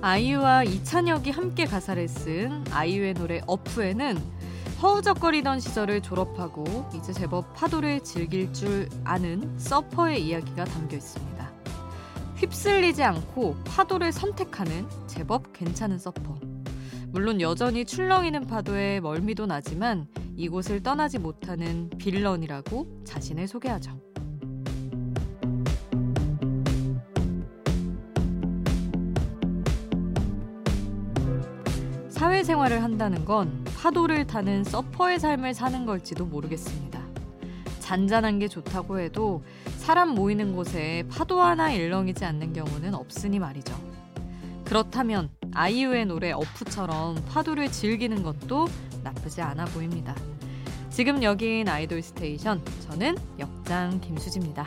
아이유와 이찬혁이 함께 가사를 쓴 아이유의 노래 어푸에는 허우적거리던 시절을 졸업하고 이제 제법 파도를 즐길 줄 아는 서퍼의 이야기가 담겨 있습니다. 휩쓸리지 않고 파도를 선택하는 제법 괜찮은 서퍼. 물론 여전히 출렁이는 파도에 멀미도 나지만 이곳을 떠나지 못하는 villain이라고 자신을 소개하죠. 사회생활을 한다는 건 파도를 타는 서퍼의 삶을 사는 걸지도 모르겠습니다. 잔잔한 게 좋다고 해도 사람 모이는 곳에 파도 하나 일렁이지 않는 경우는 없으니 말이죠. 그렇다면 아이유의 노래 어프처럼 파도를 즐기는 것도 나쁘지 않아 보입니다. 지금 여긴 아이돌 스테이션. 저는 역장 김수지입니다.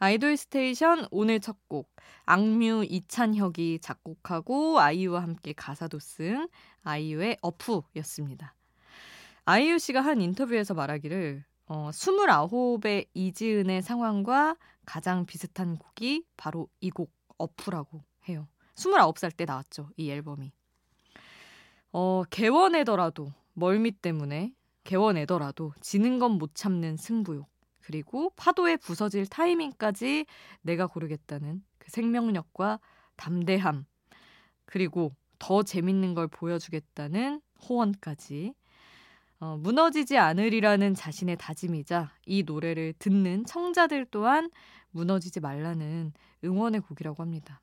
아이돌 스테이션 오늘 첫 곡 악뮤 이찬혁이 작곡하고 아이유와 함께 가사도 쓴 아이유의 어푸였습니다. 아이유 씨가 한 인터뷰에서 말하기를 어, 29의 이지은의 상황과 가장 비슷한 곡이 바로 이 곡 어푸라고 해요. 29살 때 나왔죠. 이 앨범이. 어, 게워내더라도 멀미 때문에 게워내더라도 지는 건 못 참는 승부욕. 그리고 파도에 부서질 타이밍까지 내가 고르겠다는 그 생명력과 담대함. 그리고 더 재밌는 걸 보여주겠다는 호언까지. 어, 무너지지 않으리라는 자신의 다짐이자 이 노래를 듣는 청자들 또한 무너지지 말라는 응원의 곡이라고 합니다.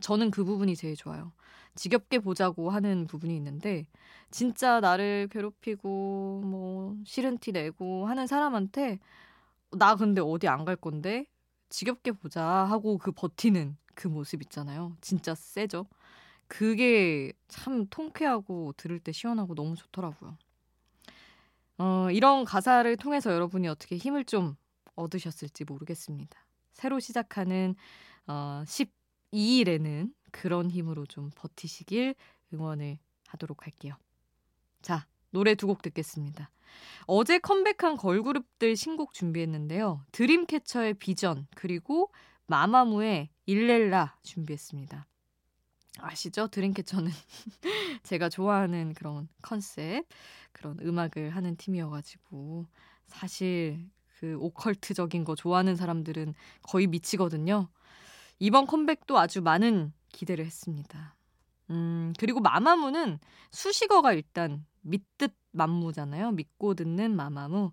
저는 그 부분이 제일 좋아요. 지겹게 보자고 하는 부분이 있는데 진짜 나를 괴롭히고 뭐 싫은 티 내고 하는 사람한테 나 근데 어디 안 갈 건데 지겹게 보자 하고 그 버티는 그 모습 있잖아요. 진짜 세죠. 그게 참 통쾌하고 들을 때 시원하고 너무 좋더라고요. 어, 이런 가사를 통해서 여러분이 어떻게 힘을 좀 얻으셨을지 모르겠습니다. 새로 시작하는 어, 12일에는 그런 힘으로 좀 버티시길 응원을 하도록 할게요. 자, 노래 두 곡 듣겠습니다. 어제 컴백한 걸그룹들 신곡 준비했는데요. 드림캐쳐의 비전, 그리고 마마무의 일렐라 준비했습니다. 아시죠? 드림캐쳐는 제가 좋아하는 그런 컨셉, 그런 음악을 하는 팀이어가지고, 사실 그 오컬트적인 거 좋아하는 사람들은 거의 미치거든요. 이번 컴백도 아주 많은 기대를 했습니다. 음, 그리고 마마무는 수식어가 일단 믿듣맘무잖아요. 믿고 듣는 마마무.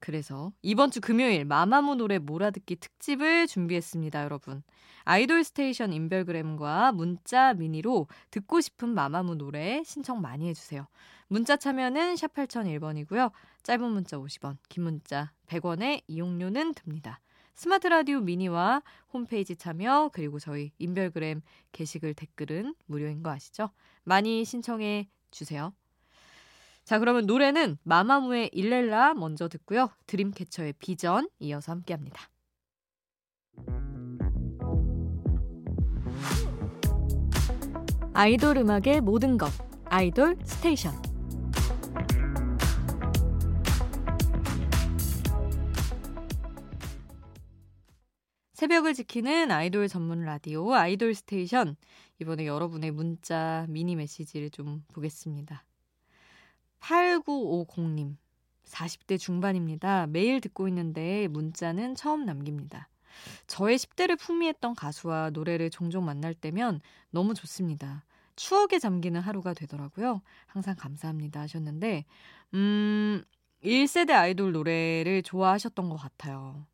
그래서 이번 주 금요일 마마무 노래 몰아듣기 특집을 준비했습니다, 여러분. 아이돌 스테이션 인별그램과 문자 미니로 듣고 싶은 마마무 노래 신청 많이 해주세요. 문자 참여는 샵 8001번이고요. 짧은 문자 50원, 긴 문자 100원의 이용료는 듭니다. 스마트 라디오 미니와 홈페이지 참여 그리고 저희 인별그램 게시글 댓글은 무료인 거 아시죠? 많이 신청해 주세요. 자, 그러면 노래는 마마무의 일렐라 먼저 듣고요. 드림캐쳐의 비전 이어서 함께 합니다. 아이돌 음악의 모든 것 아이돌 스테이션 새벽을 지키는 아이돌 전문 라디오 아이돌 스테이션 이번에 여러분의 문자 미니 메시지를 좀 보겠습니다. 8950님 40대 중반입니다. 매일 듣고 있는데 문자는 처음 남깁니다. 저의 10대를 풍미했던 가수와 노래를 종종 만날 때면 너무 좋습니다. 추억에 잠기는 하루가 되더라고요. 항상 감사합니다 하셨는데, 음, 1세대 아이돌 노래를 좋아하셨던 것 같아요.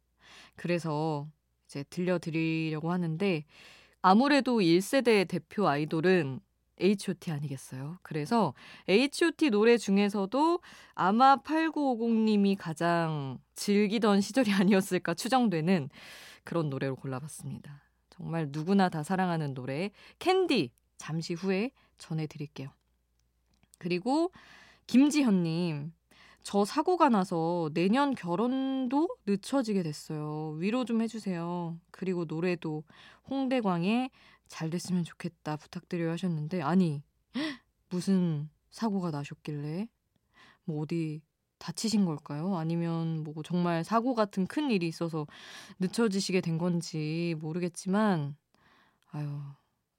그래서 이제 들려드리려고 하는데, 아무래도 1세대 대표 아이돌은 H.O.T 아니겠어요? 그래서 H.O.T 노래 중에서도 아마 8950님이 가장 즐기던 시절이 아니었을까 추정되는 그런 노래로 골라봤습니다. 정말 누구나 다 사랑하는 노래 캔디 잠시 후에 전해드릴게요. 그리고 김지현님 저 사고가 나서 내년 결혼도 늦춰지게 됐어요. 위로 좀 해주세요. 그리고 노래도 홍대광의 잘 됐으면 좋겠다 부탁드려요 하셨는데 아니 무슨 사고가 나셨길래 뭐 어디 다치신 걸까요? 아니면 뭐 정말 사고 같은 큰 일이 있어서 늦춰지시게 된 건지 모르겠지만 아유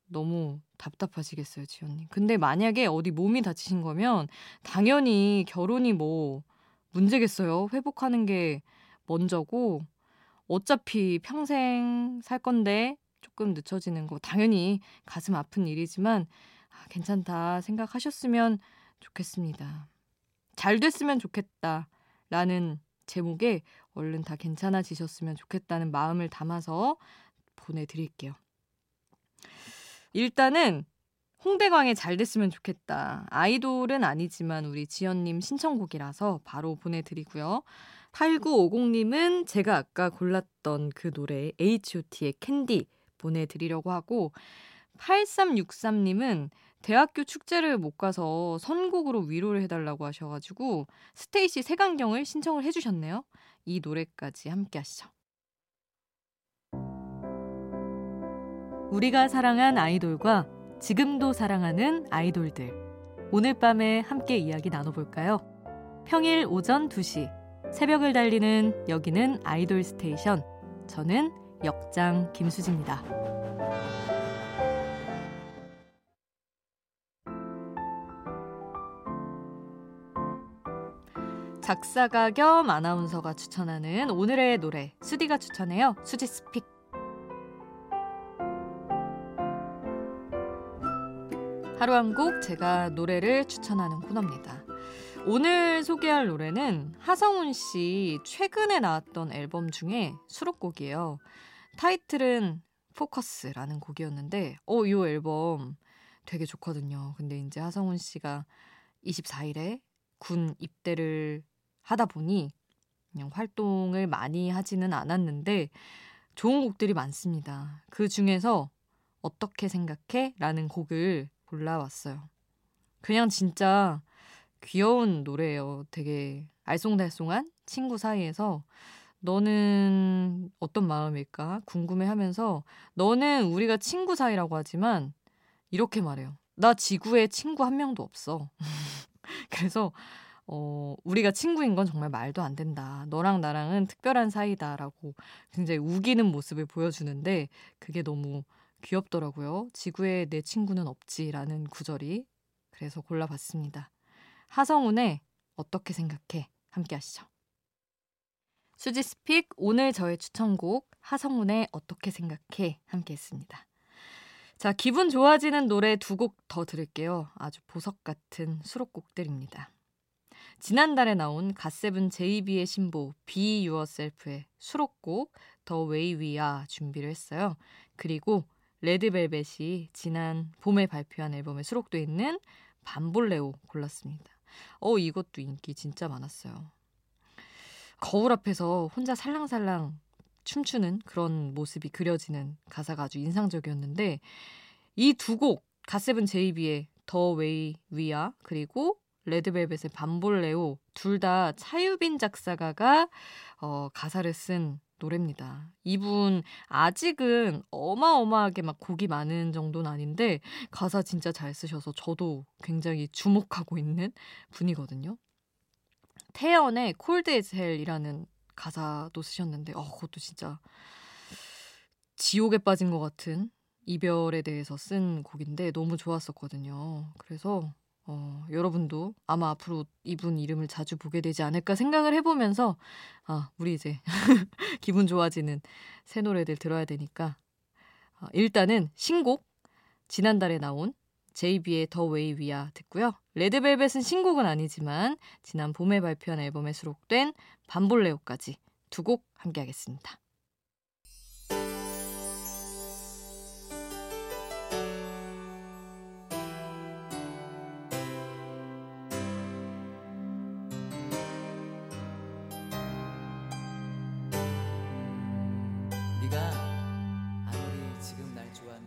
너무 답답하시겠어요, 지연님. 근데 만약에 어디 몸이 다치신 거면 당연히 결혼이 뭐 문제겠어요. 회복하는 게 먼저고 어차피 평생 살 건데 조금 늦춰지는 거 당연히 가슴 아픈 일이지만 아, 괜찮다 생각하셨으면 좋겠습니다. 잘 됐으면 좋겠다 라는 제목에 얼른 다 괜찮아지셨으면 좋겠다는 마음을 담아서 보내드릴게요. 일단은 홍대광에 잘 됐으면 좋겠다. 아이돌은 아니지만 우리 지연님 신청곡이라서 바로 보내드리고요. 8950님은 제가 아까 골랐던 그 노래 H.O.T의 캔디 보내드리려고 하고 8363님은 대학교 축제를 못 가서 선곡으로 위로를 해달라고 하셔가지고 스테이시 색안경을 신청을 해주셨네요. 이 노래까지 함께 하시죠. 우리가 사랑한 아이돌과 지금도 사랑하는 아이돌들. 오늘 밤에 함께 이야기 나눠볼까요? 평일 오전 2시. 새벽을 달리는 여기는 아이돌 스테이션. 저는 역장 김수지입니다. 작사가 겸 아나운서가 추천하는 오늘의 노래 수디가 추천해요. 수지 스픽. 하루 한 곡 제가 노래를 추천하는 코너입니다. 오늘 소개할 노래는 하성운 씨 최근에 나왔던 앨범 중에 수록곡이에요. 타이틀은 포커스라는 곡이었는데, 어, 이 앨범 되게 좋거든요. 근데 이제 하성운 씨가 24일에 군 입대를 하다 보니 그냥 활동을 많이 하지는 않았는데 좋은 곡들이 많습니다. 그 중에서 어떻게 생각해? 라는 곡을 골라왔어요. 그냥 진짜 귀여운 노래예요. 되게 알쏭달쏭한 친구 사이에서 너는 어떤 마음일까 궁금해 하면서 너는 우리가 친구 사이라고 하지만 이렇게 말해요. 나 지구에 친구 한 명도 없어. 그래서 어, 우리가 친구인 건 정말 말도 안 된다. 너랑 나랑은 특별한 사이다라고 굉장히 우기는 모습을 보여주는데 그게 너무 귀엽더라고요. 지구에 내 친구는 없지라는 구절이. 그래서 골라봤습니다. 하성운의 어떻게 생각해? 함께 하시죠. 수디's pick 오늘 저의 추천곡 하성운의 어떻게 생각해? 함께 했습니다. 자, 기분 좋아지는 노래 두 곡 더 들을게요. 아주 보석 같은 수록곡들입니다. 지난달에 나온 갓세븐 제이비의 신보 Be Yourself의 수록곡 The Way We Are 준비를 했어요. 그리고 레드벨벳이 지난 봄에 발표한 앨범에 수록돼 있는 Bamboleo 골랐습니다. 어 이것도 인기 진짜 많았어요. 거울 앞에서 혼자 살랑살랑 춤추는 그런 모습이 그려지는 가사가 아주 인상적이었는데 이 두 곡 갓세븐 제이비의 The Way We Are 그리고 레드벨벳의 Bamboleo 둘 다 차유빈 작사가가 어, 가사를 쓴 노래입니다. 이분 아직은 어마어마하게 막 곡이 많은 정도는 아닌데 가사 진짜 잘 쓰셔서 저도 굉장히 주목하고 있는 분이거든요. 태연의 Cold As Hell이라는 가사도 쓰셨는데 어 그것도 진짜 지옥에 빠진 것 같은 이별에 대해서 쓴 곡인데 너무 좋았었거든요. 그래서 어, 여러분도 아마 앞으로 이분 이름을 자주 보게 되지 않을까 생각을 해보면서 아, 우리 이제 기분 좋아지는 새 노래들 들어야 되니까 어, 일단은 신곡 지난달에 나온 제이비의 The Way We Are 듣고요. 레드벨벳은 신곡은 아니지만 지난 봄에 발표한 앨범에 수록된 Bamboleo까지 두 곡 함께 하겠습니다.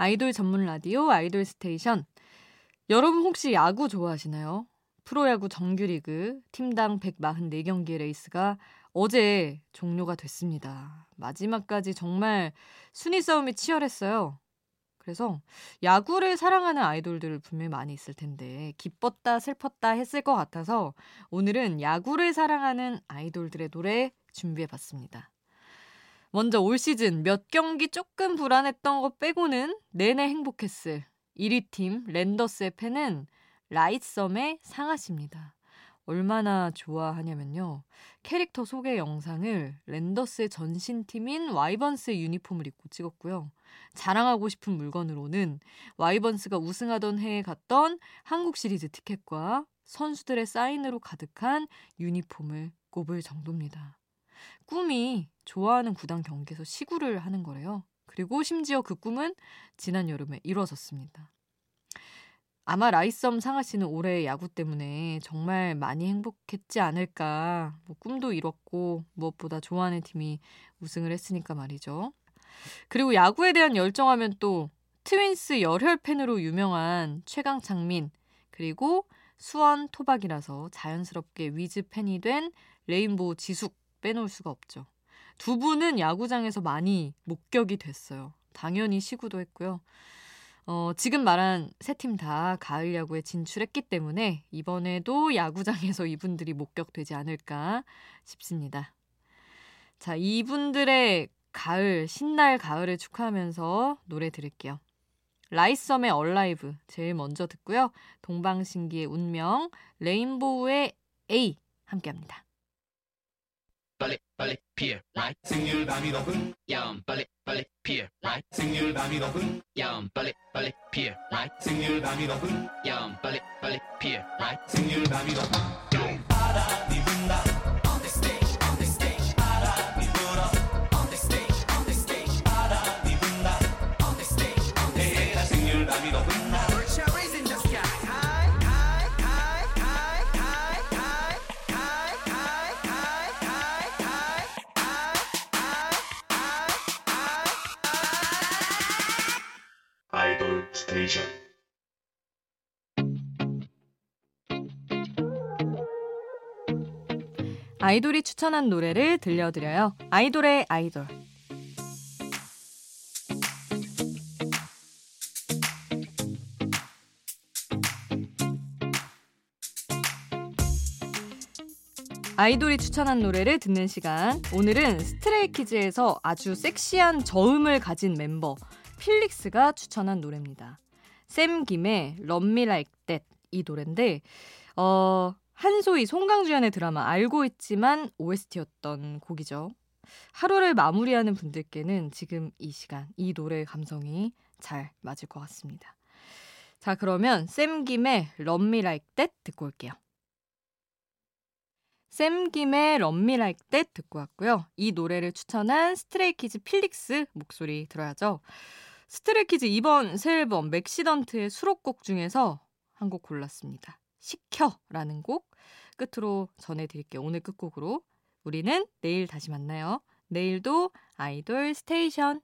아이돌 전문 라디오 아이돌 스테이션. 여러분 혹시 야구 좋아하시나요? 프로야구 정규리그 팀당 144경기의 레이스가 어제 종료가 됐습니다. 마지막까지 정말 순위 싸움이 치열했어요. 그래서 야구를 사랑하는 아이돌들 분명히 많이 있을 텐데 기뻤다 슬펐다 했을 것 같아서 오늘은 야구를 사랑하는 아이돌들의 노래 준비해 봤습니다. 먼저 올 시즌 몇 경기 조금 불안했던 것 빼고는 내내 행복했을 1위 팀 랜더스의 팬은 라이썸의 상하씨입니다. 얼마나 좋아하냐면요. 캐릭터 소개 영상을 랜더스의 전신팀인 와이번스의 유니폼을 입고 찍었고요. 자랑하고 싶은 물건으로는 와이번스가 우승하던 해에 갔던 한국 시리즈 티켓과 선수들의 사인으로 가득한 유니폼을 꼽을 정도입니다. 꿈이 좋아하는 구단 경기에서 시구를 하는 거래요. 그리고 심지어 그 꿈은 지난 여름에 이루어졌습니다. 아마 라이썸 상하 씨는 올해 야구 때문에 정말 많이 행복했지 않을까. 뭐 꿈도 이뤘고 무엇보다 좋아하는 팀이 우승을 했으니까 말이죠. 그리고 야구에 대한 열정하면 또 트윈스 열혈 팬으로 유명한 최강창민 그리고 수원 토박이라서 자연스럽게 위즈 팬이 된 레인보우 지숙 빼놓을 수가 없죠. 두 분은 야구장에서 많이 목격이 됐어요. 당연히 시구도 했고요. 어, 지금 말한 세 팀 다 가을 야구에 진출했기 때문에 이번에도 야구장에서 이분들이 목격되지 않을까 싶습니다. 자, 이분들의 가을, 신날 가을을 축하하면서 노래 들을게요. 라이썸의 얼라이브 제일 먼저 듣고요. 동방신기의 운명, 레인보우의 A 함께 합니다. 빨리 빨리 피어 right? 생률 밤이 높은 야음 빨리 빨리 피어 right? 생률 밤이 높은 야음 빨리 빨리 피어 right? 생률 밤이 높은 야음 빨리 빨리 피어 right? 생률 밤이 높은 니 분다 아이돌이 추천한 노래를 들려드려요. 아이돌의 아이돌. 아이돌이 추천한 노래를 듣는 시간. 오늘은 스트레이키즈에서 아주 섹시한 저음을 가진 멤버 필릭스가 추천한 노래입니다. 샘 김의 럼미 라이크 이 노래인데 어 한소희 송강 주연의 드라마 알고 있지만 OST였던 곡이죠. 하루를 마무리하는 분들께는 지금 이 시간 이 노래의 감성이 잘 맞을 것 같습니다. 자 그러면 샘 김의 Love Me Like 듣고 올게요. 샘 김의 Love Me Like 듣고 왔고요. 이 노래를 추천한 스트레이키즈 필릭스 목소리 들어야죠. 스트레이키즈 이번 새 앨범 MAXIDENT의 수록곡 중에서 한 곡 골랐습니다. 식어라는 곡 끝으로 전해드릴게요. 오늘 끝곡으로 우리는 내일 다시 만나요. 내일도 아이돌 스테이션